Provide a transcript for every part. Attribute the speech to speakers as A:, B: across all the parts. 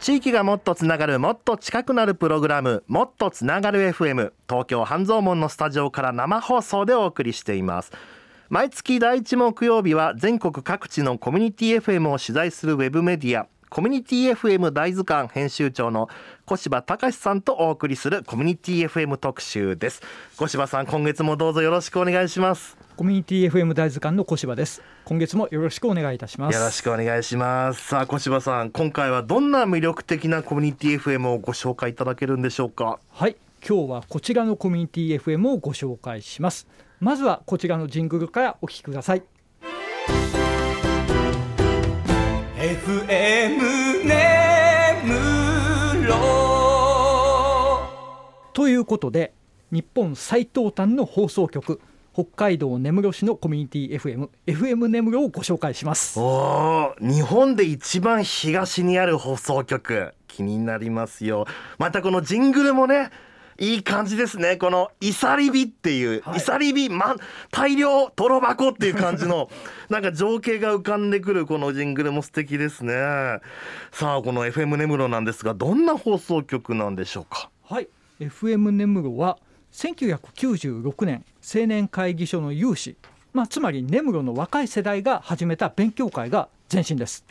A: 地域がもっとつながるもっと近くなるプログラムもっとつながる FM 東京半蔵門のスタジオから生放送でお送りしています。毎月第1木曜日は全国各地のコミュニティ FM を取材するウェブメディアコミュニティ FM 大図鑑編集長の小柴隆さんとお送りするコミュニティ FM 特集です。小柴さん今月もどうぞよろしくお願いします。
B: コミュニティ FM 大図鑑の小柴です。今月もよろしくお願いいたします。
A: よろしくお願いします。さあ小柴さん今回はどんな魅力的なコミュニティ FM をご紹介いただけるんでしょうか？
B: はい。今日はこちらのコミュニティ FM をご紹介します。まずはこちらのジングルからお聞きください。
C: FM ねむろ
B: ということで日本最東端の放送局北海道根室市のコミュニティ FM FM 根室をご紹介します。
A: おー日本で一番東にある放送局。気になりますよ。またこのジングルもねいい感じですね。この「イサリビ」っていう「
B: はい。
A: イサリビ、ま、大量泥箱」っていう感じの なんか情景が浮かんでくるこのジングルも素敵ですね。さあこの FM 根室なんですがどんな放送局なんでしょうか？
B: はい。FM 根室は1996年青年会議所の有志まあ、つまり根室の若い世代が始めた勉強会が前身です、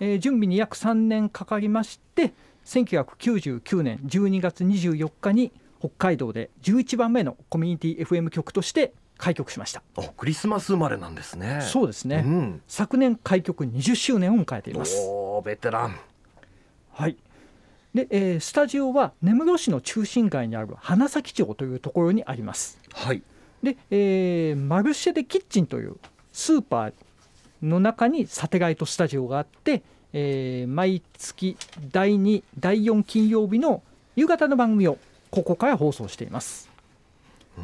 B: えー準備に約3年かかりまして1999年12月24日に北海道で11番目のコミュニティ FM 局として開局しました。
A: おクリスマス生まれなんですね。
B: そうですね、
A: うん、
B: 昨年開局20周年を迎えています。
A: ベテラン。
B: はい。で、えースタジオは根室市の中心街にある花咲町というところにあります
A: はい。
B: で、えーマルシェでキッチンというスーパーの中にサテライトスタジオがあって、えー毎月第2第4金曜日の夕方の番組をここから放送しています。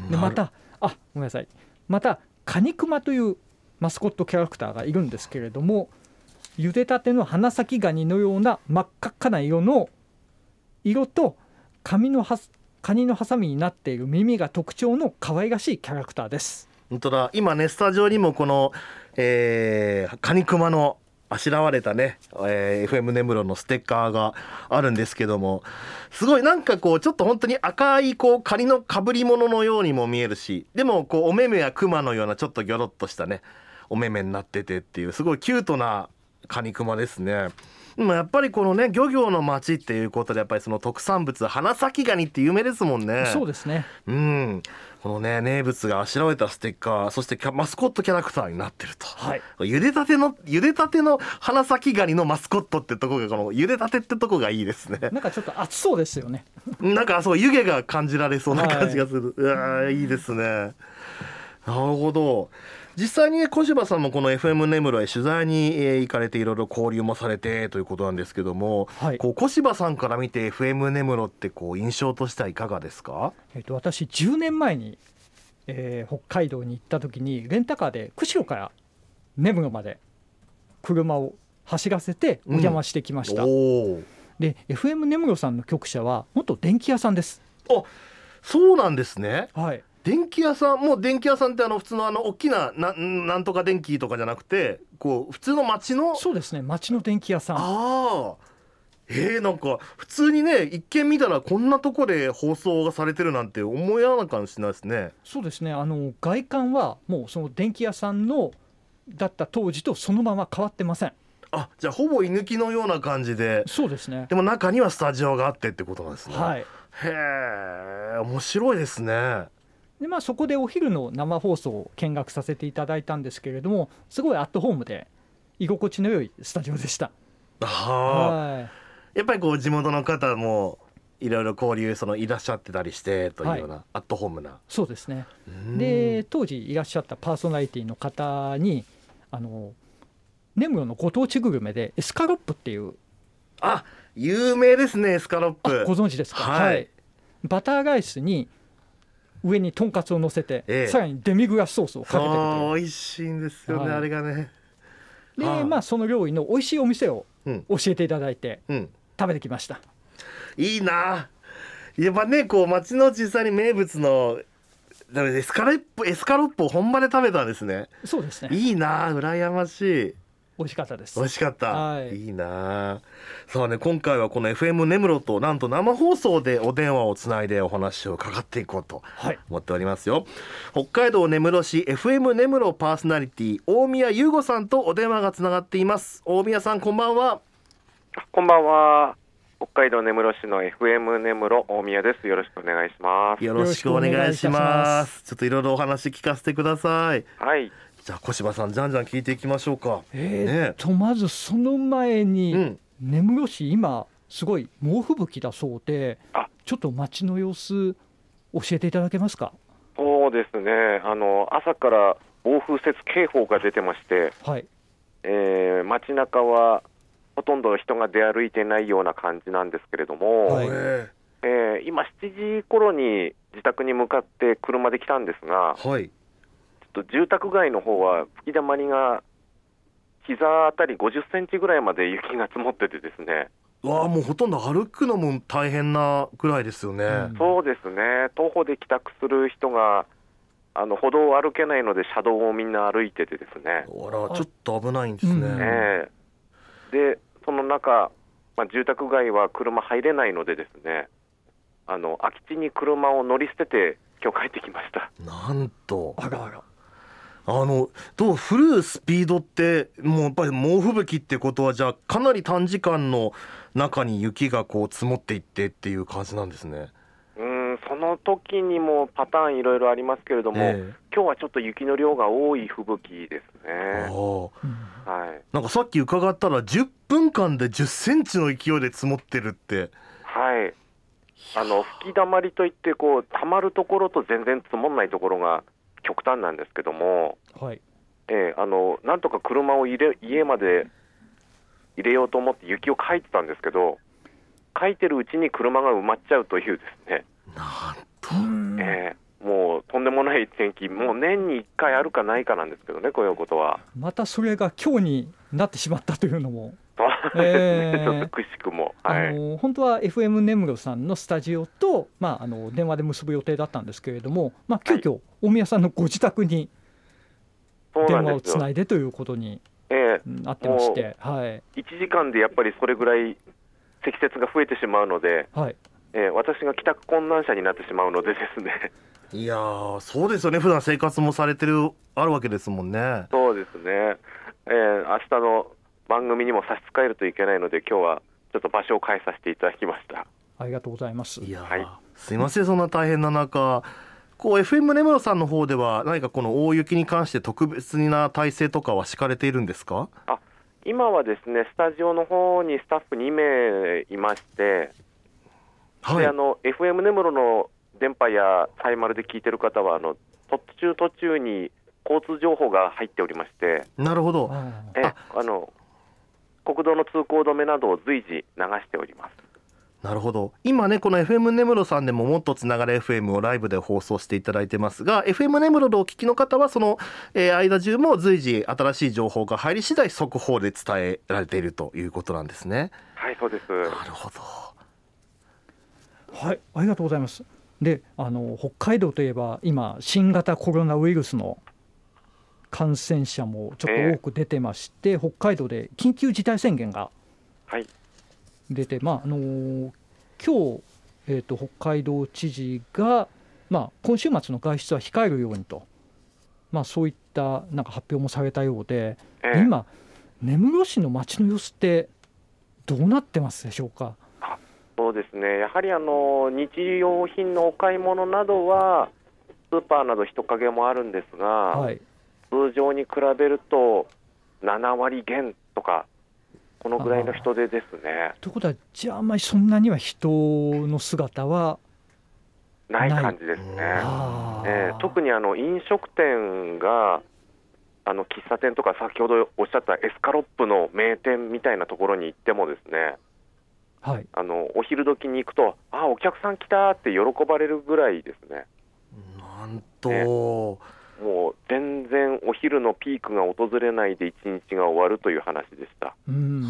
B: でまたあごめんなさい。またカニクマというマスコットキャラクターがいるんですけれども茹でたての花咲ガニのような真っ赤っかな色の色と紙のはすカニのハサミになっている耳が特徴の可愛らしいキャラクターです
A: 本当だ今ねスタジオにもこの、えー、カニクマのあしらわれたね、えー FM 根室のステッカーがあるんですけどもすごいなんかこうちょっと本当に赤いこうカニのかぶり物のようにも見えるしでもこうお目目やクマのようなちょっとギョロッとしたねお目目になっててっていうすごいキュートなカニクマですね。でもやっぱりこのね漁業の町っていうことでやっぱりその特産物花咲ガニって有名ですもんね。
B: そうですね。
A: うん、このね名物があしらわれたステッカーそしてマスコットキャラクターになってると、
B: はい。
A: 茹でたての茹でたての花咲ガニのマスコットってとこがこの茹でたてってとこがいいですね。
B: なんかちょっと熱そうですよね。
A: なんかそう湯気が感じられそうな感じがする、うわーいいですね。なるほど実際にね小柴さんもこの FM 根室へ取材にえー行かれていろいろ交流もされてということなんですけども、
B: はい。
A: こう小柴さんから見て FM 根室ってこう印象としてはいかがですか？
B: えっと私10年前に、えー北海道に行った時にレンタカーで釧路から根室まで車を走らせてお邪魔してきました、
A: おー。
B: で FM 根室さんの局舎は元電気屋さんです。
A: あそうなんですね。
B: はい
A: 電気屋さんもう電気屋さんってあの普通のあの大きなななんとか電気とかじゃなくてこう普通の町の
B: そうですね。町の電気屋さん。
A: ああえー、なんか普通にね一見見たらこんなとこで放送がされてるなんて思い合わなかもしれないですね。
B: そうですね。あの外観はもうその電気屋さんのだった当時とそのまま変わってません。
A: あじゃあほぼ居抜きのような感じで。
B: そうですね。
A: でも中にはスタジオがあってってことなんですね、
B: はい。
A: へえ面白いですね
B: でまあそこでお昼の生放送を見学させていただいたんですけれどもすごいアットホームで居心地の良いスタジオでした。
A: ああ
B: はい
A: やっぱりこう地元の方もいろいろ交流そのいらっしゃってたりしてというような、アットホームな。
B: そうですね。
A: うん。
B: で当時いらっしゃったパーソナリティの方にあの根室のご当地グルメでエスカロップっていう
A: あ有名ですねエスカロッ
B: あ
A: プ
B: ご存知ですか、
A: はい。
B: バターライスに上にとんかつを乗せて、
A: ええ。
B: さらにデミグラスソースをかけて
A: 美味しいんですよね、
B: はい。
A: あれがね。
B: でまあその料理の美味しいお店を
A: うん。
B: 教えていただいて
A: うん。
B: 食べてきました。
A: いいな。やっぱねこう町の実際に名物のエスカロップエスカロップを本場で食べたんですね。
B: そうですね。
A: いいな羨ましい
B: 美味しかったです。
A: 美味しかった、
B: はい。
A: い、いな。あそうね今回はこの FM 根室となんと生放送でお電話をつないでお話を伺っていこうと
B: はい。
A: 思っておりますよ。北海道根室市 FM 根室パーソナリティ大宮優吾さんとお電話がつながっています。大宮さんこんばんは。
D: こんばんは。北海道根室市の FM 根室大宮です。よろしくお願いします。
A: よろしくお願いしま
B: す。
A: ちょっといろいろお話聞かせてください。
D: はい。
A: じゃあ小柴さんじゃんじゃん聞いていきましょうか。
B: えーっとまずその前に、
A: うん。
B: 根室市今すごい猛吹雪だそうで
D: あ。
B: ちょっと街の様子教えていただけますか？
D: そうですね。あの朝から暴風雪警報が出てまして、
B: はい。
D: えー、街中はほとんど人が出歩いてないような感じなんですけれども、
B: はい。
A: え
D: えー今7時頃に自宅に向かって車で来たんですが、
A: ーはい
D: と住宅街の方は吹きだまりが膝あたり50センチぐらいまで雪が積もっててですね。
A: わあもうほとんど歩くのも大変なぐらいですよね、
B: うん。
D: そうですね、徒歩で帰宅する人が、あの歩道を歩けないので、車道をみんな歩いててですね、
A: あらちょっと危ないんですね、
B: うん。
D: ええ。でその中、まあ、住宅街は車入れないので、ですねあの空き地に車を乗り捨てて、今日帰ってきました。
A: なんと。
B: あらあら
A: あのどう降るスピードってもうやっぱり猛吹雪ってことはじゃあかなり短時間の中に雪がこう積もっていってっていう感じなんですね。
D: うんその時にもパターンいろいろありますけれども、
A: え
D: 今日はちょっと雪の量が多い吹雪ですね。
A: あ
D: はい、
A: なんかさっき伺ったら10分間で10センチの勢いで積もってるって。
D: はい。あの吹きだまりといってこう溜まるところと全然積もらないところが極端なんですけども、
B: はい。
D: ええあのなんとか車を入れ家まで入れようと思って雪をかいてたんですけど、かいてるうちに車が埋まっちゃうというですね、
A: なんと。
D: ええもうとんでもない天気、もう年に1回あるかないかなんですけどね、こういうことは。
B: またそれが今日になってしまったというのも、
D: ちょっとくしくも。はい、
B: あの本当は FM 根室さんのスタジオと、まあ、あの電話で結ぶ予定だったんですけれども、まあ、急遽大宮さんのご自宅に電話を。つないでということに
D: ええ
B: なってまして、はい。
D: 1時間でやっぱりそれぐらい積雪が増えてしまうので、
B: はい、
D: えー私が帰宅困難者になってしまうのでですね、
A: いやーそうですよね。普段生活もされてるあるわけですもんね。
D: そうですね、えー明日の番組にも差し支えるといけないので、今日はちょっと場所を変えさせていただきました。
B: ありがとうございます。
A: いやー、
D: はい。
A: すいませんそんな大変な中こう FM 根室さんの方では何かこの大雪に関して特別な体制とかは敷かれているんですか？
D: 今はですね、スタジオの方にスタッフ2名いまして、
A: はい。
D: であの FM 根室の電波やサイマルで聞いてる方は、あの途中途中に交通情報が入っておりまして、
A: なるほど。
B: あ
D: えあの国道の通行止めなどを随時流しております。
A: なるほど今ねこの FM 根室さんでももっとつながれ FM をライブで放送していただいてますが FM 根室でお聞きの方はその、えー間中も随時新しい情報が入り次第速報で伝えられているということなんですね
D: はい、そうです。
A: なるほど
B: はい、ありがとうございます。で、あの北海道といえば今新型コロナウイルスの感染者もちょっと多く出てまして、北海道で緊急事態宣言が
D: はい、
B: 出て、まああのー今日、えー、と北海道知事が、まあ、今週末の外出は控えるようにと、まあ、そういったなんか発表もされたようで、
D: ええ。
B: 今、根室市の街の様子ってどうなってますでしょうか？
D: そうですね、やはりあの日用品のお買い物などは、スーパーなど人影もあるんですが、
B: はい
D: 通常に比べると7割減とか、このぐらいの人出ですね、
B: ということは、じゃあ、あんまりそんなには人の姿は、
D: ない。感じですね。えー特にあの飲食店があの喫茶店とか先ほどおっしゃったエスカロップの名店みたいなところに行ってもですね
B: はい、
D: あのお昼時に行くとあお客さん来たって喜ばれるぐらいですね。
A: なんと、
D: ねもう全然お昼のピークが訪れないで一日が終わるという話でした、
B: うーん、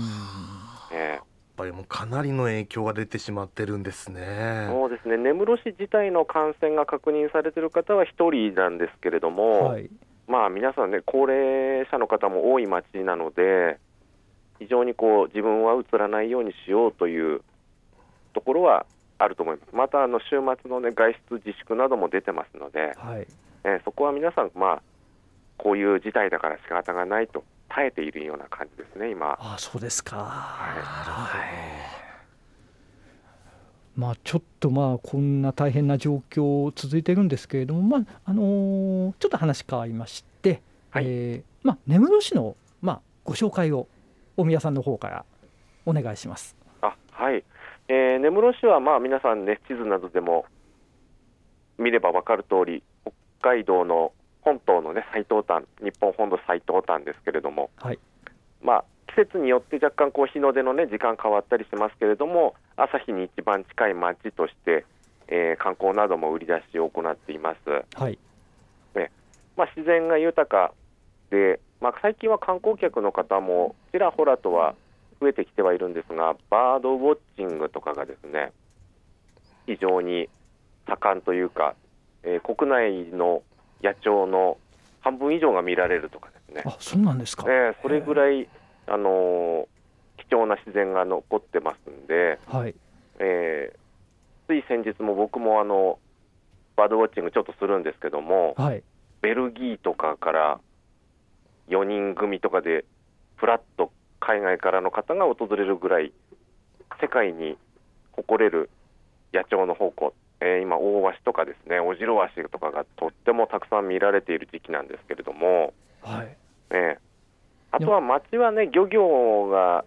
D: え
A: やっぱりもうかなりの影響が出てしまってるんですね。
D: ー。そうですね。根室市自体の感染が確認されている方は1人なんですけれども、
B: はい、
D: まあ皆さんね高齢者の方も多い町なので非常にこう自分は移らないようにしようというところはあると思います。またあの週末のね外出自粛なども出てますので、
B: はい
D: えーそこは皆さんまあこういう事態だから仕方がないと耐えているような感じですね今。
B: あそうですか、
D: はい
B: まあ、ちょっとまあこんな大変な状況続いてるんですけれども、まああのーちょっと話変わりまして、
D: はい
B: えーまあ、根室市の、まあ、ご紹介を大宮さんの方からお願いします。
D: あはい、えー根室市はまあ皆さんね地図などでも見れば分かる通り北海道の本島のね最東端日本本土最東端ですけれども、
B: はい。
D: まあ、季節によって若干こう日の出のね時間変わったりしますけれども朝日に一番近い町として、えー観光なども売り出しを行っています。
B: はい。
D: まあ、自然が豊かで、まあ、最近は観光客の方もちらほらとは増えてきてはいるんですが、バードウォッチングとかがですね非常に盛んというか、えー国内の野鳥の半分以上が見られるとかですね、
B: あそうなんですか、
D: えーそれぐらい、あのー貴重な自然が残ってますんで、
B: はい。
D: えーつい先日も僕もあのバードウォッチングちょっとするんですけども、
B: はい。
D: ベルギーとかから4人組とかでフラッと海外からの方が訪れるぐらい世界に誇れる野鳥の宝庫、えー今大鷲とかですねオジロワシとかがとってもたくさん見られている時期なんですけれども、
B: はい。
D: えーあとは町はね漁業が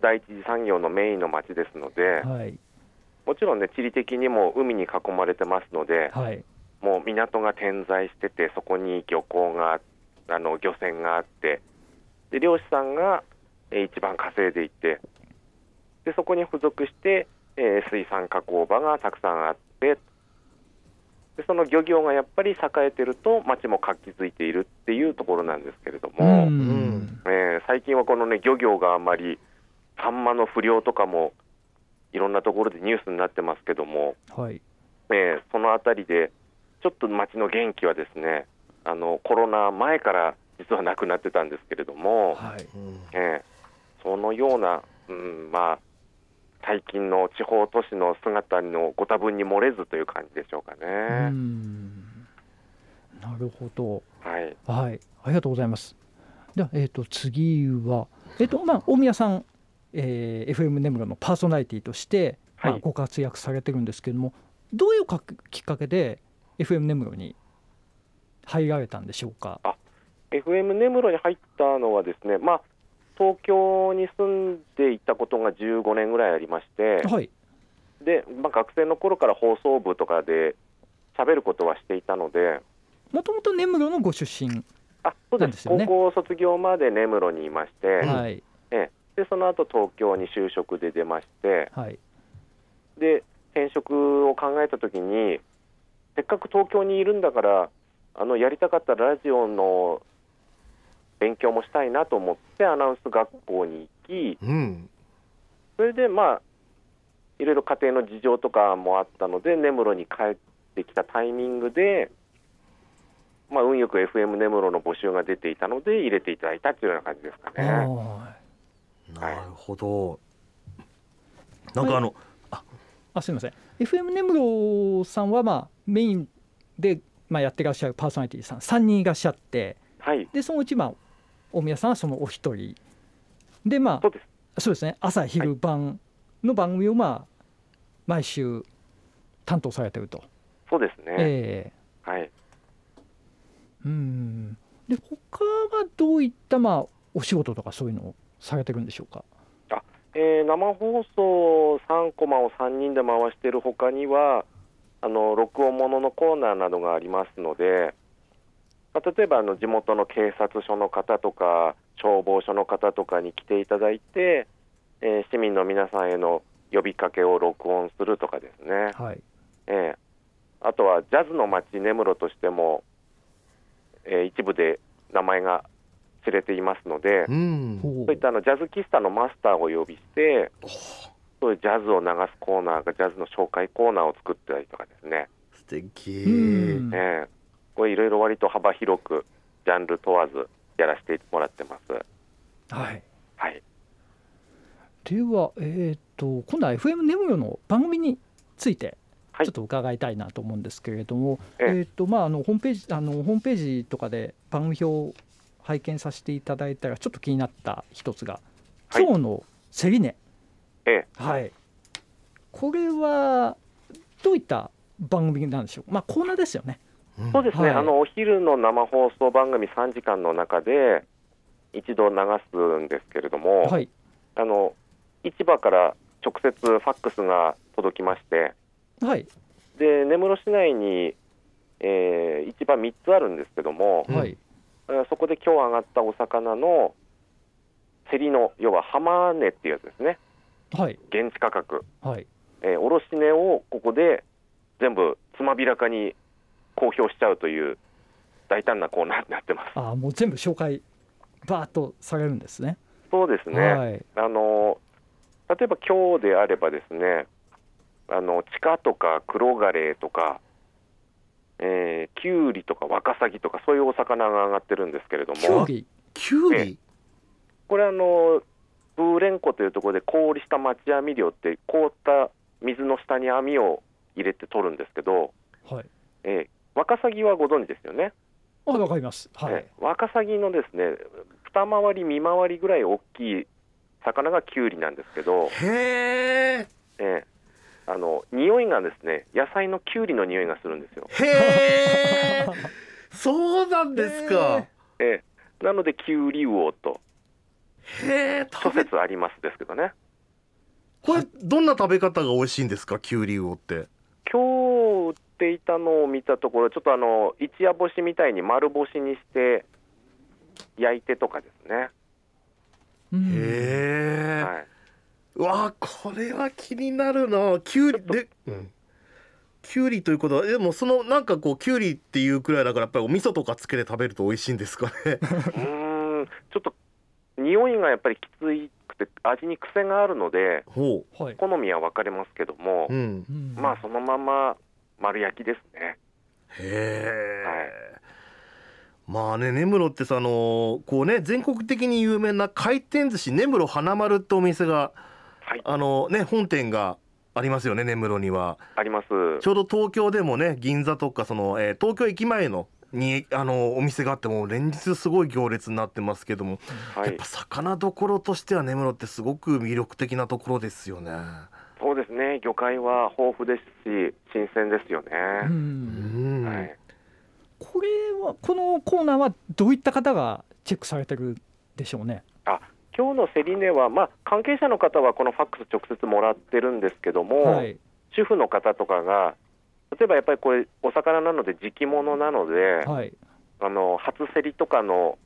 D: 第一次産業のメインの町ですので、
B: はい。
D: もちろんね地理的にも海に囲まれてますので、
B: はい。
D: もう港が点在してて、そこに漁港があの漁船があって、で漁師さんが、えー一番稼いでいて、でそこに付属して、えー水産加工場がたくさんあって、でその漁業がやっぱり栄えてると、町も活気づいているっていうところなんですけれど
B: う
D: も、
B: ん。
D: えー最近はこのね漁業があまり、サンマの不漁とかもいろんなところでニュースになってますけども、
B: はい。
D: えーそのあたりで、ちょっと町の元気はですねあのコロナ前から実はなくなってたんですけれども、
B: はい。
A: うん
D: えーそのような、うんまあ、最近の地方都市の姿のご多分に漏れずという感じでしょうか
B: う
D: ね。
B: んなるほど
D: はい、
B: はい、ありがとうございます。では、えー、と次は、えーとまあ、大宮さん、えー FM 根室のパーソナリティとして、まあ
D: はい
B: ご活躍されてるんですけれども、どういうかきっかけで FM 根室に入られたんでしょうか
D: ？FM 根室に入ったのはですね、まあ、東京に住んでいたことが15年ぐらいありまして、
B: はい、
D: でまあ、学生の頃から放送部とかで喋ることはしていたので、
B: もともと根室のご出身、
D: あそうです。高校卒業まで根室にいまして、
B: はい、
D: ええ。でその後東京に就職で出まして
B: はい、
D: で転職を考えた時にせっかく東京にいるんだからあのやりたかったラジオの勉強もしたいなと思ってアナウンス学校に行き
A: うん。
D: それでまあいろいろ家庭の事情とかもあったので根室に帰ってきたタイミングで、まあ、運よく FM 根室の募集が出ていたので入れていただいたというような感じですかね。
B: は
A: なるほど。なんかあの
B: あすみません。FM 根室さんは、まあ、メインで、まあ、やってらっしゃるパーソナリティさん3人いらっしゃって
D: はい。
B: でそのうち、まあ、大宮さんはそのお一人でま
D: そうです。
B: あそうですね。朝昼晩の番組を、まあ、毎週担当されてると。
D: そうですね、
B: え
D: はい、
B: えうん。で他はどういった、まあ、お仕事とかそういうのをされてるんでしょうか？
D: えー生放送3コマを3人で回しているほかにはあの録音もののコーナーなどがありますので、まあ、例えばあの地元の警察署の方とか消防署の方とかに来ていただいて、えー市民の皆さんへの呼びかけを録音するとかですね、
B: はい、
D: えーあとはジャズの街根室としても、えー一部で名前が知れていますので、
A: うん。
D: そういったあのジャズ喫茶のマスターをお呼びして、そういうジャズを流すコーナーが、ジャズの紹介コーナーを作ったりとかですね、
A: 素敵。
B: うん。
D: ええこれいろいろ割と幅広く、ジャンル問わずやらせてもらってます。
B: はい。
D: はい、
B: では、えー、と今度は FM ネムロの番組について
D: はい。
B: ちょっと伺いたいなと思うんですけれども、
D: ええ。
B: えーとまあ、あのホームページあのホームページとかで番組表を拝見させていただいたらちょっと気になった一つが「
D: はい。
B: 今日のセリネ。
D: ええ」
B: はい、これはどういった番組なんでしょう、まあ、コーナーですよね。
A: うん。
D: そうですね、
B: はい。
D: あのお昼の生放送番組3時間の中で一度流すんですけれども、
B: はい。
D: あの市場から直接ファックスが届きまして
B: はい。
D: で根室市内に、えー市場3つあるんですけども、
A: うん
B: はい。
D: えーそこで今日上がったお魚の競りの要は浜値っていうやつですね。
B: はい。
D: 現地価格、
B: はい。
D: えー卸値をここで全部つまびらかに公表しちゃうという大胆なコーナーになってます。
B: あーもう全部紹介バーッとされるんですね。
D: そうですね、
B: はい。
D: あの例えば今日であればですねあの地下とか黒ガレイとか、えー、キュウリとかワカサギとかそういうお魚が上がってるんですけれども。
B: キュウリ？
A: キュウリ？
D: これあのブーレン湖というところで氷した町網漁って凍った水の下に網を入れて取るんですけど、
B: はい。
D: えーワカサギはご存知ですよね、
B: あわかります。はい。
D: えーワカサギのですね二回り三回りぐらい大きい魚がキュウリなんですけど、
A: へえ
D: ええ。あの匂いがですね野菜のきゅうりの匂いがするんですよ、
A: へえ そうなんですか。
D: ええ。なのできゅうり魚と
A: へえ
D: 諸説ありますですけどね。
A: これどんな食べ方が美味しいんですか？キュウリ魚って。
D: 今日売っていたのを見たところちょっとあの一夜干しみたいに丸干しにして焼いてとかですね、
B: うん。
A: へえ、
D: はい。う
A: わあこれは気になるな。キュウリで、うん、キュウリということはでもそのなんかこうキュウリっていうくらいだからやっぱりお味噌とかつけて食べると美味しいんですかね。
D: うーん。ちょっと匂いがやっぱりきついくて味に癖があるので。好みは分かれますけどもまあそのまま丸焼きですね。
A: へえ、
D: はい。
A: まあね根室ってさあのこうね全国的に有名な回転寿司根室花丸ってお店が
D: はい。
A: あのね本店がありますよね根室には。
D: あります。
A: ちょうど東京でもね銀座とかその、えー東京駅前のにあのお店があっても連日すごい行列になってますけども、
D: はい。
A: やっぱ魚どころとしては根室ってすごく魅力的なところですよね。
D: ね魚介は豊富ですし新鮮ですよね、はい
B: これはこのコーナーはどういった方がチェックされてるでしょうね？
D: 今日の競り値は、まあ、関係者の方はこのファックス直接もらってるんですけども、
B: はい。
D: 主婦の方とかが、例えばやっぱりこれ、お魚なので時期物なので、
B: はい。
D: あの初競りとかの、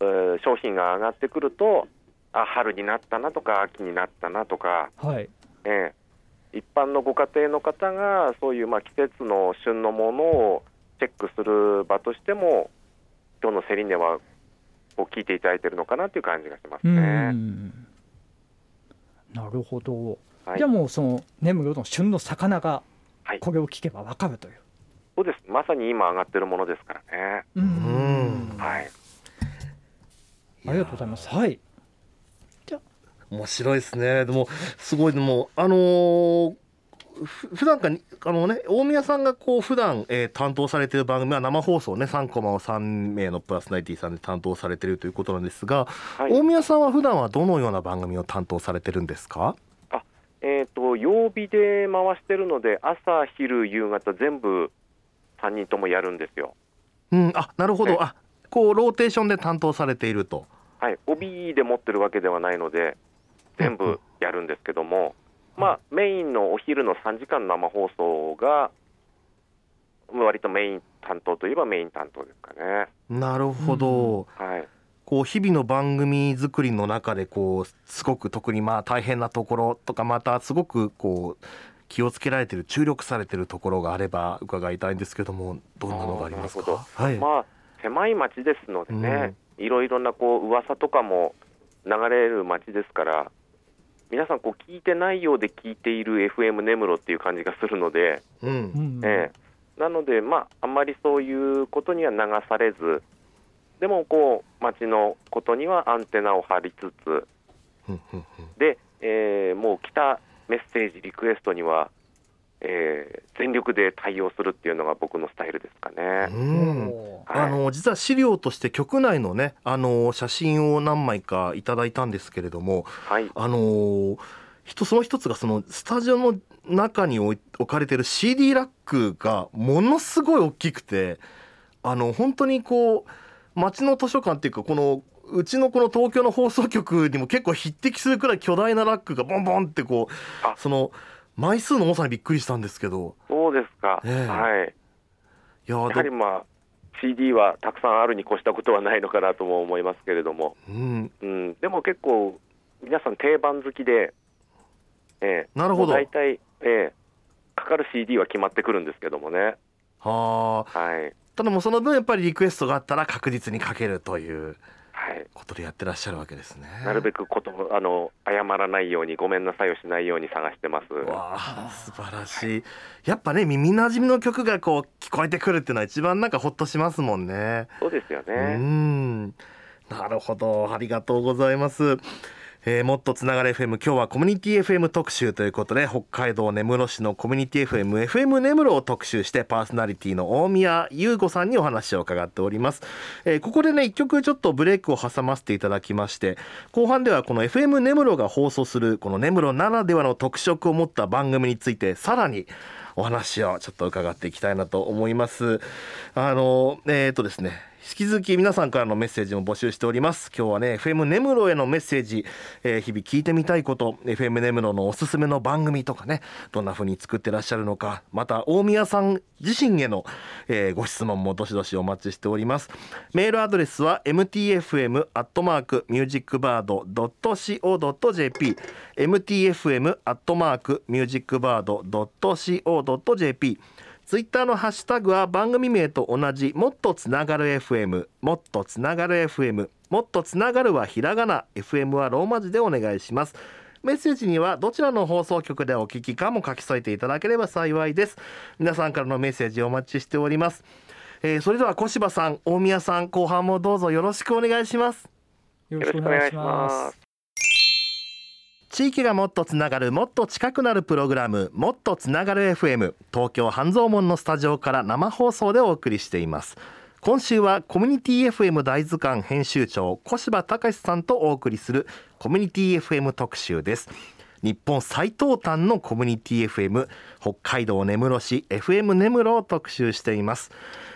D: えー商品が上がってくると、あ春になったなとか、秋になったなとか、
B: はい。
D: ええ一般のご家庭の方が、そういうまあ季節の旬のものをチェックする場としても、今日の競り値はこう聞いていただいてるのかなという感じがします
B: う
D: ね。
B: ん。なるほど。
D: はい
B: じゃあもうその根室の旬の魚が
D: はい
B: これを聞けばわかるという。
D: そうです、まさに今上がってるものですからね。
B: う
A: うん
D: はい、
B: ありがとうございます。はい。
A: 面白いですね。でもすごい。でもあのーふ普段かにあのね大宮さんがこう普段、えー担当されている番組は生放送ね3コマを3名のパーソナリティさんで担当されているということなんですが、
D: はい。
A: 大宮さんは普段はどのような番組を担当されてるんですか？
D: えー、と曜日で回してるので、朝、昼、夕方、全部3人ともやるんですよ。
A: うんあなるほ
D: え
A: どあこうローテーションで担当されていると。
D: はい、帯で持ってるわけではないので、全部やるんですけども、まあ、メインのお昼の3時間生放送が、割とメイン担当といえばメイン担当ですかね。
A: なるほど、
D: はい、
A: こう日々の番組作りの中でこうすごく特にまあ大変なところとかまたすごくこう気をつけられてる注力されてるところがあれば伺いたいんですけどもど。んなのがありますか？はい、
D: まあ、狭い町ですのでね、いろいろなこう噂とかも流れる町ですから、皆さんこう聞いてないようで聞いている FM 根室っていう感じがするので、
A: うん。
B: うん。
D: ええ。なので、まあ、あんまりそういうことには流されず、でもこう町のことにはアンテナを張りつつ、で、えーもう来たメッセージ、リクエストには、えー全力で対応するっていうのが僕のスタイルですかね。
A: うん。
D: はい。
A: あの実は資料として局内のねあの写真を何枚かいただいたんですけれども
D: はい、
A: あの人その一つがそのスタジオの中に置かれてる CD ラックがものすごい大きくてあの本当にこう町の図書館っていうかこのうちのこの東京の放送局にも結構匹敵するくらい巨大なラックがボンボンってこう
D: あ。
A: その枚数の多さにびっくりしたんですけど。
D: そうですか、
A: ええ。
D: はい、
A: いやー
D: やはりまあ、CD はたくさんあるに越したことはないのかなとも思いますけれども、
A: うん。
D: うん、でも結構、皆さん定番好きで、ええ。
A: なるほど。
D: 大体、ええ。かかる CD は決まってくるんですけどもね、
A: はあ。
D: はい、
A: ただもうその分やっぱりリクエストがあったら確実にかけるという。
D: はい、
A: ことでやってらっしゃるわけですね。
D: なるべくことあの謝らないように、ごめんなさいをしないように探してます。
A: わあ素晴らしい。やっぱね耳なじみの曲がこう聞こえてくるっていうのは一番なんかほっとしますもんね。
D: そうですよ
A: う
D: ね。
A: ん。なるほどありがとうございます。えーもっとつながる FM 今日はコミュニティ FM 特集ということで北海道根室市のコミュニティ FM FM 根室を特集してパーソナリティの大宮優子さんにお話を伺っております、えーここでね一曲ちょっとブレイクを挟ませていただきまして後半ではこの FM 根室が放送するこの根室ならではの特色を持った番組についてさらにお話をちょっと伺っていきたいなと思います。あのえっ、とですね引き続き皆さんからのメッセージも募集しております。今日はね FM 根室へのメッセージ、えー日々聞いてみたいこと FM 根室のおすすめの番組とかねどんな風に作ってらっしゃるのかまた大宮さん自身への、えーご質問もどしどしお待ちしております。メールアドレスは mtfm アットマークミュージックバード .co.jp mtfm アットマークミュージックバード .co.jp ツイッターのハッシュタグは番組名と同じもっとつながる FM もっとつながる FM もっとつながるはひらがな FM はローマ字でお願いします。メッセージにはどちらの放送局でお聞きかも書き添えていただければ幸いです。皆さんからのメッセージお待ちしております、えーそれでは小柴さん大宮さん後半もどうぞよろしくお願いします。
B: よ
D: よろしくお願いします。
A: 地域がもっとつながるもっと近くなるプログラムもっとつながる FM 東京半蔵門のスタジオから生放送でお送りしています。今週はコミュニティ FM 大図鑑編集長小柴隆さんとお送りするコミュニティ FM 特集です。日本最東端のコミュニティ FM 北海道根室市 FM 根室を特集しています、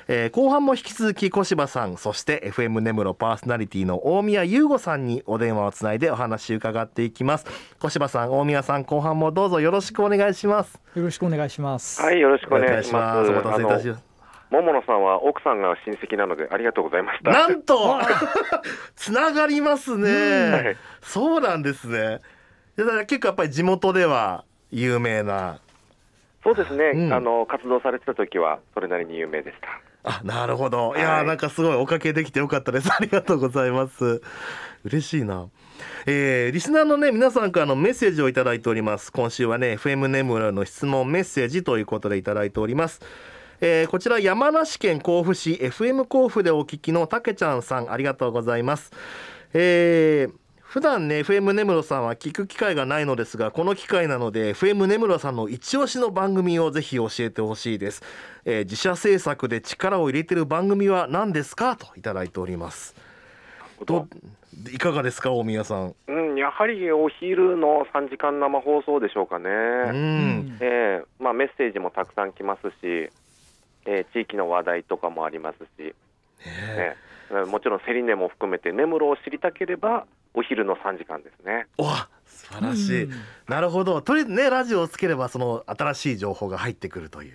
A: えー後半も引き続き小柴さんそして FM 根室パーソナリティの大宮優吾さんにお電話をつないでお話伺っていきます。小柴さん大宮さん後半もどうぞよろしくお願いします。
B: よろしくお願いします。
D: はい、よろしくお願いします。
A: お待たせいたします。
D: 桃野さんは奥さんが親戚なのでありがとうございました。
A: なんと！つながりますね、
D: はい。
A: そうなんですねだから結構やっぱり地元では有名な。
D: そうですね、
A: うん。
D: あの活動されてた時はそれなりに有名でした。
A: あなるほど。い。やー、
D: はい
A: なんかすごいおかけできてよかったです。ありがとうございます。嬉しいな。えーリスナーのね皆さんからのメッセージをいただいております。今週はね FM ネムラの質問メッセージということでいただいております。えーこちら山梨県甲府市 FM 甲府でお聞きのたけちゃんさんありがとうございます。えー普段ね FM 根室さんは聞く機会がないのですがこの機会なので FM 根室さんの一押しの番組をぜひ教えてほしいです、えー自社制作で力を入れてる番組は何ですかといただいております。どいかがですか大宮さん？
D: うん、やはりお昼の3時間生放送でしょうかね。
A: うん、
D: ええまあ、メッセージもたくさん来ますし、ええ地域の話題とかもありますし、
A: ね
D: え。えもちろんセリネも含めて根室を知りたければお昼の3時間ですね。
A: わ素晴らしい、
B: うん。
A: なるほど。とりあえずねラジオをつければその新しい情報が入ってくるという。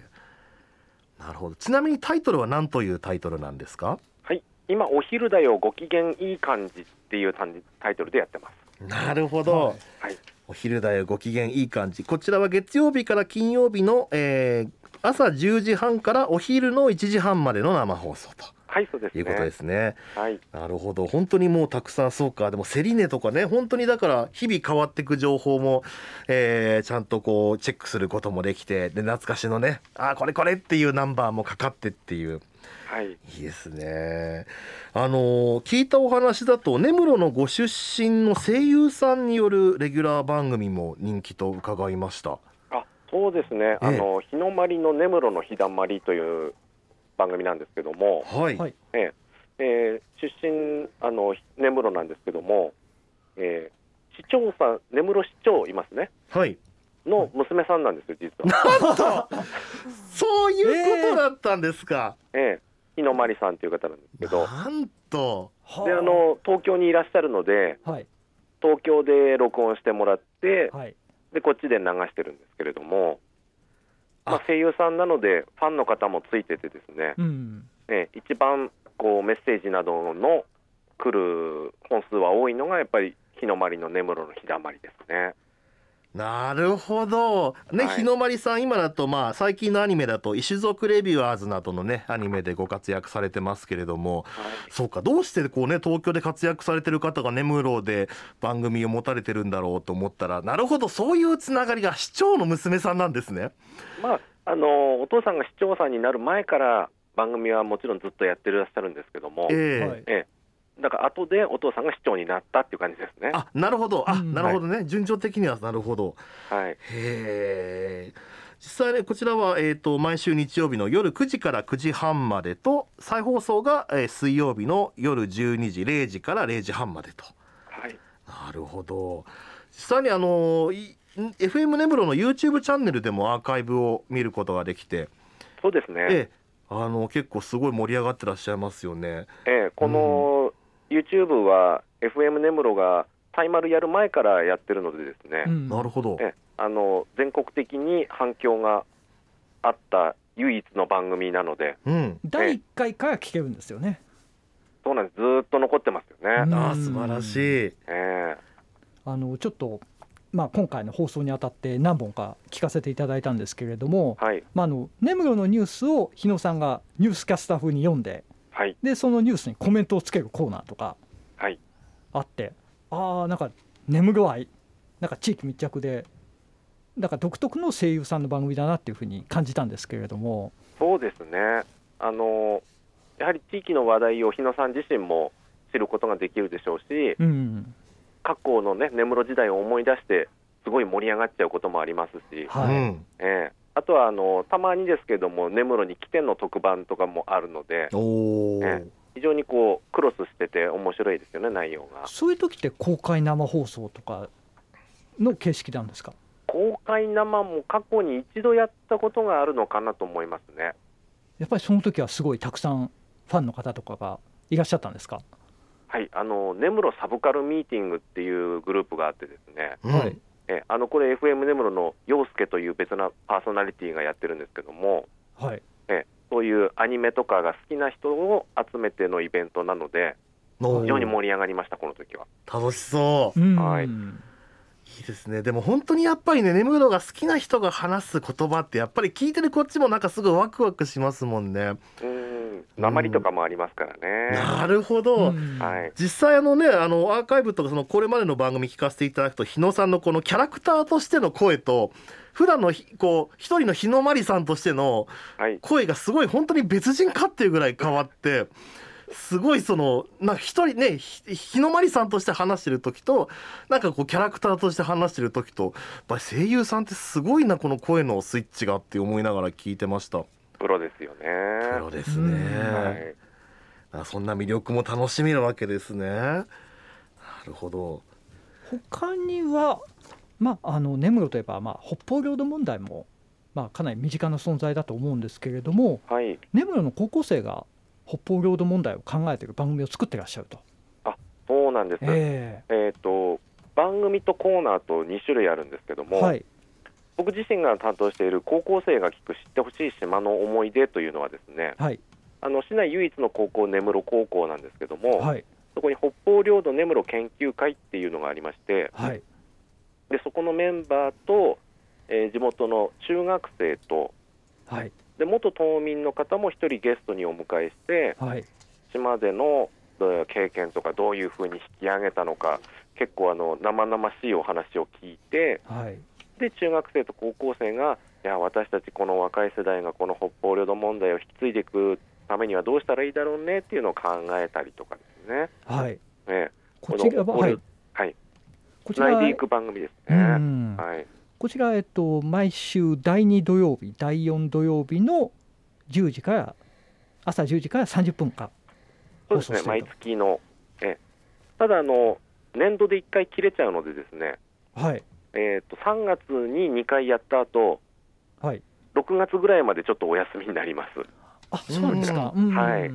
A: なるほど。ちなみにタイトルは何というタイトルなんですか？
D: はい、今、お昼だよ、ご機嫌いい感じっていうタイトルでやってます。
A: なるほど、
B: はい。
D: はい、
A: お昼だよご機嫌いい感じ。こちらは月曜日から金曜日の、えー朝10時半からお昼の1時半までの生放送と
D: はい、そうですね。
A: いうことですね。
D: はい、
A: なるほど。本当にもうたくさんそうか。でもセリネとかね本当にだから日々変わっていく情報も、えーちゃんとこうチェックすることもできてで懐かしのねあーこれこれっていうナンバーもかかってっていう。
D: はい、
A: いいですね。あのー聞いたお話だと根室のご出身の声優さんによるレギュラー番組も人気と伺いました。
D: あ、そうですね。あの日の丸の根室の日だまりという番組なんですけども、
A: はい、
B: はい。
D: ええ。えー出身あの根室なんですけども、えー市長さん根室市長いますね。
A: はい、
D: の娘さんなんですよ実は。
A: そういうことだったんですか、
D: ええ。日の丸さんという方なんですけど、
A: なんと。
B: は
D: であの東京にいらっしゃるので
B: はい。
D: 東京で録音してもらって、
B: はい。
D: でこっちで流してるんですけれども、まあ
A: あ、
D: 声優さんなのでファンの方もついててですね、
B: うん。
D: ええ一番こうメッセージなどの来る本数は多いのがやっぱり日の丸の根室の日だまりですね。
A: なるほど。ね、
D: はい。
A: 日の丸さん今だとまあ最近のアニメだと「石族レビュアーズ」などのねアニメでご活躍されてますけれども
D: はい。
A: そうかどうしてこうね東京で活躍されてる方が根室で番組を持たれてるんだろうと思ったらなるほどそういうつながりが市長の娘さんなんですね。
D: まあ、あのお父さんが市長さんになる前から番組はもちろんずっとやってらっしゃるんですけども、
A: ええ。
B: はい
D: ええだから後でお父さんが市長になったっていう感じですね。
A: あなるほど。あ、
B: うん。
A: なるほどね、順序的にはなるほど。
D: はい、
A: へえ実際ねこちらは、えー、と毎週日曜日の夜9時から9時半までと再放送が、えー水曜日の夜12時0時から0時半までと。
D: はい、
A: なるほど。実際にあのい FM 根室の YouTube チャンネルでもアーカイブを見ることができて、
D: そうですね。
A: ええ。あの結構すごい盛り上がってらっしゃいますよね。
D: ええこの YouTube は FM 根室がタイマルやる前からやってるのでですね、
B: うん
A: なるほど。
D: ええあの全国的に反響があった唯一の番組なので、
A: うん。
B: 第1回から聞けるんですよね。
D: そうなんです。ずーっと残ってますよね。
B: うん
A: ああ素晴らしい。
D: ええ
B: あのちょっと、まあ、今回の放送にあたって何本か聞かせていただいたんですけれども、
D: はい、
B: まあ、あの根室のニュースを日野さんがニュースキャスター風に読んで
D: はい、
B: でそのニュースにコメントをつけるコーナーとか
D: はい、
B: あってああなんか根室愛なんか地域密着でなんか独特の声優さんの番組だなっていうふうに感じたんですけれども。
D: そうですね。あのやはり地域の話題を日野さん自身も知ることができるでしょうし、
B: うん
D: 過去のね根室時代を思い出してすごい盛り上がっちゃうこともありますし、
B: はい
A: うん。
D: ええあとはあのたまにですけども根室に起点の特番とかもあるので、
A: おお、
D: え非常にこうクロスしてて面白いですよね内容が。
B: そういう時って公開生放送とかの形式なんですか？
D: 公開生も過去に一度やったことがあるのかなと思いますね。
B: やっぱりその時はすごいたくさんファンの方とかがいらっしゃったんですか、
D: はい、あの根室サブカルミーティングっていうグループがあってですね、
A: うん
B: はい
D: えあのこれ FM 根室の陽介という別なパーソナリティがやってるんですけども、
B: はい
D: えそういうアニメとかが好きな人を集めてのイベントなので非常に盛り上がりましたこの時は。
A: 楽しそう。
B: うん
D: はい
A: いいですねでも本当にやっぱりね根室が好きな人が話す言葉ってやっぱり聞いてるこっちもなんかすごいワクワクしますもんね。
D: うん鉛とかもありますからね。
A: なるほど、実際あのねあのアーカイブとかそのこれまでの番組聞かせていただくと日野さんのこのキャラクターとしての声と普段のひこう一人の日野まりさんとしての
D: はい、
A: 声がすごい本当に別人かっていうぐらい変わってすごいそのな一人ねひ日のまりさんとして話してる時となんかこうキャラクターとして話してる時とやっぱり声優さんってすごいなこの声のスイッチがって思いながら聞いてました。
D: プロですよね。
A: プロです
B: うん
A: ね、
D: はい、
A: あそんな魅力も楽しみなわけですね。なるほど。
B: 他には、まあ、あの根室といえば、まあ、北方領土問題も、まあ、かなり身近な存在だと思うんですけれども
D: はい、
B: 根室の高校生が北方領土問題を考えている番組を作ってらっしゃると。
D: そうなんです。え
B: え
D: っ、と番組とコーナーと2種類あるんですけども、
B: えはい
D: 僕自身が担当している高校生が聞く知ってほしい島の思い出というのはですね、
B: はい。
D: あの市内唯一の高校根室高校なんですけども、
B: はい。
D: そこに北方領土根室研究会っていうのがありまして、
B: はい。
D: でそこのメンバーと、えー地元の中学生と
B: はい。
D: で元島民の方も一人ゲストにお迎えして
B: はい。
D: 島での経験とかどういうふうに引き上げたのか結構あの生々しいお話を聞いて
B: はい
D: で中学生と高校生がいや私たちこの若い世代がこの北方領土問題を引き継いでいくためにはどうしたらいいだろうねっていうのを考えたりとかですね。
B: はい。
D: ね
B: こちらははい。
D: はい、
B: こちら
D: つないでいく番組です
B: う
D: ね。
B: ん。
D: はい、
B: こちらえっと毎週第2土曜日第4土曜日の10時から朝10時から30分間
D: そうですね毎月のえただあの年度で1回切れちゃうのでですね、
B: はい
D: えー、と3月に2回やった後
B: はい。
D: 6月ぐらいまでちょっとお休みになります。
B: あそうなんですか、
A: う
B: うん
D: はい。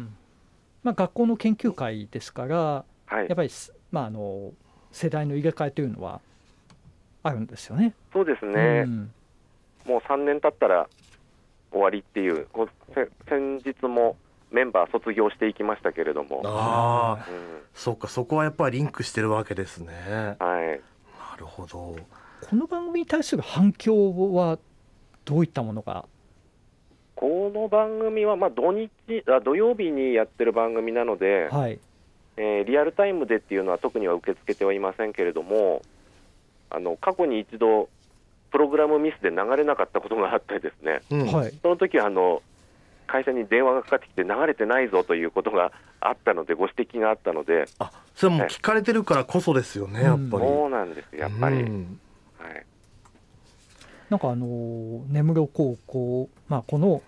B: まあ、学校の研究会ですから
D: はい。
B: やっ、ぱりす、まあ、あの世代の入れ替えというのはあるんですよね。
D: そうですね、
B: うん
D: もう3年経ったら終わりっていう、こうせ先日もメンバー卒業していきましたけれども、
A: ああ
D: うん。
A: そうかそこはやっぱりリンクしてるわけですね。な
D: はい、
A: るほど
B: この番組に対する反響はどういったものが？
D: この番組はまあ土日あ土曜日にやってる番組なので、
B: はい。
D: えーリアルタイムでっていうのは特には受け付けてはいませんけれども、あの過去に一度、プログラムミスで流れなかったことがあってですね、
A: うん。
B: はい。
D: その時はあの会社に電話がかかってきて流れてないぞということがあったので、ご指摘があったので、
A: あそれはもう聞かれてるからこそですよねやっぱり。
D: そうなんです、やっぱり。
A: うん。
D: はい
B: なんかあの根室高校、まあ、この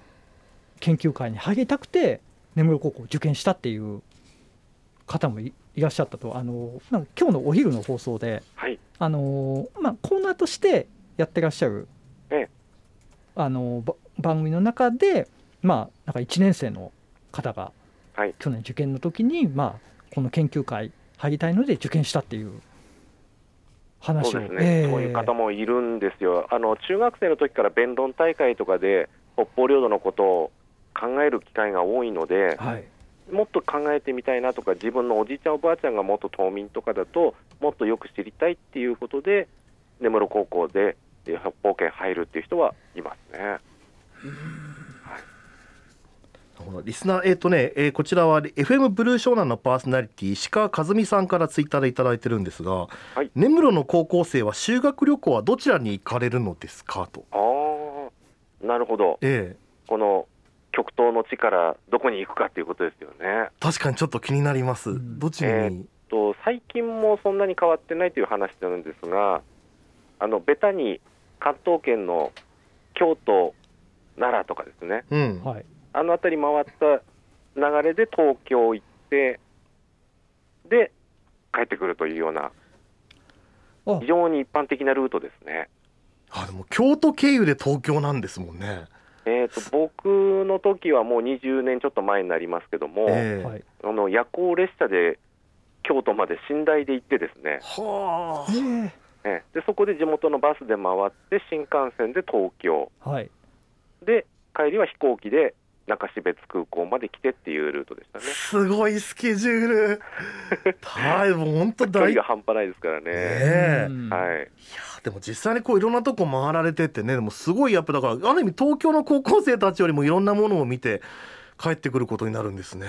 B: 研究会に入りたくて根室高校を受験したっていう方もいいらっしゃったとあのなんか今日のお昼の放送で
D: はい。
B: あの、まあ、コーナーとしてやってらっしゃる、
D: ええ。
B: あのば番組の中で、まあ、なんか1年生の方が
D: はい。
B: 去年受験の時に、まあ、この研究会入りたいので受験したっていう話を。
D: そうですね、そういう方もいるんですよ、あの中学生の時から弁論大会とかで北方領土のことを考える機会が多いので、
B: はい。
D: もっと考えてみたいなとか、自分のおじいちゃん、おばあちゃんが元島民とかだと、もっとよく知りたいっていうことで、根室高校でえ北方圏入るっていう人はいますね。
A: リスナーえっ、とね、えーこちらは FM ブルー湘南のパーソナリティ石川和美さんからツイッターでいただいてるんですが、
D: はい。
A: 根室の高校生は修学旅行はどちらに行かれるのですかと。
D: あーなるほど、
A: ええ。
D: この極東の地からどこに行くかっていうことですよね。
A: 確かにちょっと気になります、
B: うん。
A: どちらに、
D: と最近もそんなに変わってないという話なんですが、あのベタに関東圏の京都、奈良とかですね、
A: うん、
B: はい
D: あの辺り回った流れで東京行って、で、帰ってくるというような、
B: あ。
D: 非常に一般的なルートですね。
A: あでも京都経由で東京なんですもんね。
D: えー、と僕の時はもう20年ちょっと前になりますけども、
A: ええ。
B: はい。
D: あの夜行列車で京都まで寝台で行ってですね、
A: はあ。
B: ええ。
D: ええ。でそこで地元のバスで回って新幹線で東京。
B: はい。
D: で帰りは飛行機で中標津空港まで来てっていうルートでしたね。
A: すごいスケジュール。はいもう本当大いや
D: 距離が半端ないですからね、
A: え。
B: うん
D: はい、
A: でも実際にこういろんなとこ回られてってねでもすごいやっぱだからある意味東京の高校生たちよりもいろんなものを見て帰ってくることになるんですね。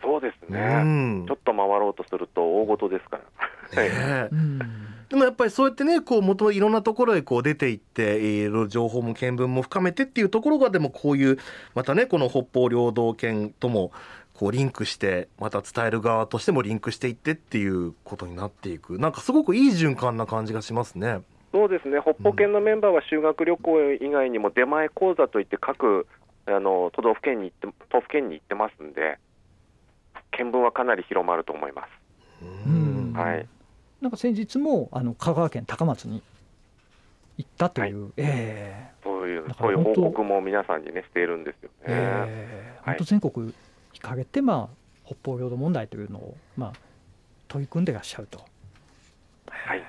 D: そうです
A: う
D: ね、
A: ん。
D: ちょっと回ろうとすると大事ですから、はい。
B: うん
A: でもやっぱりそうやってねこう元々いろんなところへこう出ていっていろいろ情報も見聞も深めてっていうところがでもこういうまたねこの北方領土圏ともこうリンクしてまた伝える側としてもリンクしていってっていうことになっていくなんかすごくいい循環な感じがしますね。
D: そうですね、北方圏のメンバーは修学旅行以外にも出前講座といって各あの都道府県に行って都府県に行ってますんで、見聞はかなり広まると思います。
B: うん
D: はい
B: なんか先日もあの香川県高松に行ったという、え
D: そういうそういう報告も皆さんにねしているんですよ
B: え
D: ね。はい。
B: ええ本当全国にかけて、まあ、北方領土問題というのを、まあ、取り組んでらっしゃると。
D: はい、
A: ち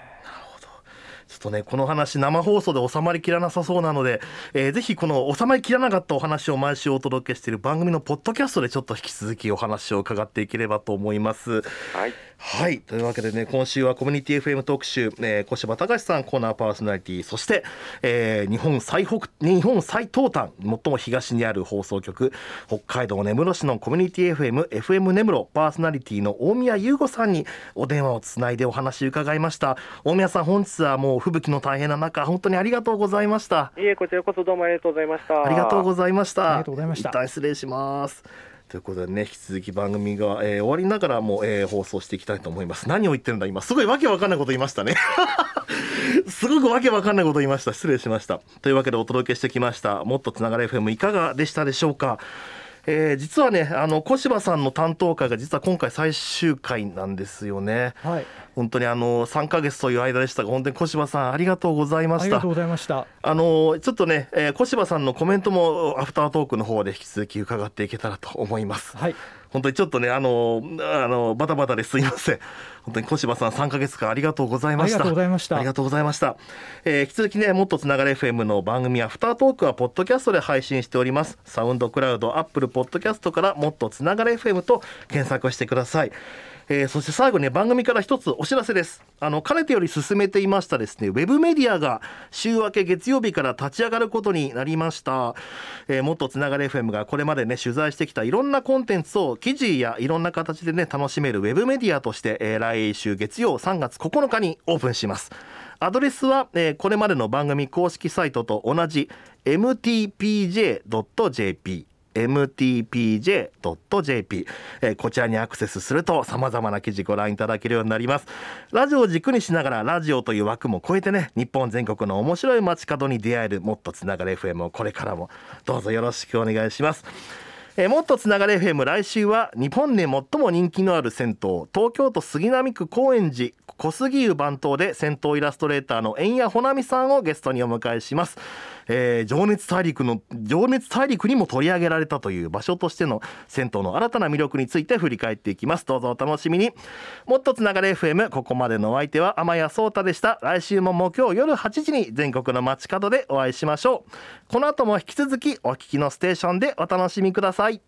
A: ょっとねこの話生放送で収まりきらなさそうなので、えー、ぜひこの収まりきらなかったお話を毎週お届けしている番組のポッドキャストでちょっと引き続きお話を伺っていければと思います。
D: はい。
A: はい。というわけでね今週はコミュニティ FM 特集、えー、小柴隆さんコーナーパーソナリティそして、えー日本最北日本最東端最も東にある放送局北海道根室市のコミュニティ FM FM 根室パーソナリティの大宮優吾さんにお電話をつないでお話伺いました。大宮さん本日はもう吹雪の大変な中本当にありがとうございました
D: いえこちらこそどうもありがとうございました
A: ありがとうございました。
B: ありがとうございました
A: 一旦失礼します。ということでね、引き続き番組が、えー終わりながらも、えー放送していきたいと思います。何を言ってるんだ今、すごいわけわかんないこと言いましたね。すごくわけわかんないこと言いました。失礼しました。というわけでお届けしてきました。もっとつながれ FM いかがでしたでしょうか。えー実はね、あの小柴さんの担当会が実は今回最終回なんですよね。
B: はい
A: 本当にあの3ヶ月という間でしたが、本当に小柴さんありがとうございました
B: ありがとう。ございました
A: あのちょっとね、えー小柴さんのコメントもアフタートークの方で引き続き伺っていけたらと思います。
B: はい
A: 本当にちょっとね、あのあのバタバタですいません。本当に小柴さん3ヶ月間ありがとうございました。
B: ありがとうございました
A: ありがとうございました。えー引き続きね、もっとつながれ FM の番組アフタートークはポッドキャストで配信しております。 SoundCloud、 Apple Podcast からもっとつながれ FM と検索してください。えーそして最後にね番組から一つお知らせです。あのかねてより進めていましたですねウェブメディアが週明け月曜日から立ち上がることになりました、えーもっとつながれ FM がこれまでね取材してきたいろんなコンテンツを記事やいろんな形でね楽しめるウェブメディアとして、えー来週月曜3月9日にオープンします。アドレスは、えーこれまでの番組公式サイトと同じ mtpj.jp mtpj.jp、えーこちらにアクセスすると様々な記事ご覧いただけるようになります。ラジオを軸にしながらラジオという枠も超えてね日本全国の面白い街角に出会えるもっとつながる FM をこれからもどうぞよろしくお願いします。えーもっとつながれ FM 来週は日本で最も人気のある銭湯東京都杉並区高円寺小杉湯番頭で銭湯イラストレーターの円谷穂波さんをゲストにお迎えします、えー情熱大陸の情熱大陸にも取り上げられたという場所としての銭湯の新たな魅力について振り返っていきます。どうぞお楽しみに。もっとつながれ FM ここまでのお相手は天谷壮太でした。来週も木曜夜8時に全国の街角でお会いしましょう。この後も引き続きお聞きのステーションでお楽しみください。はい。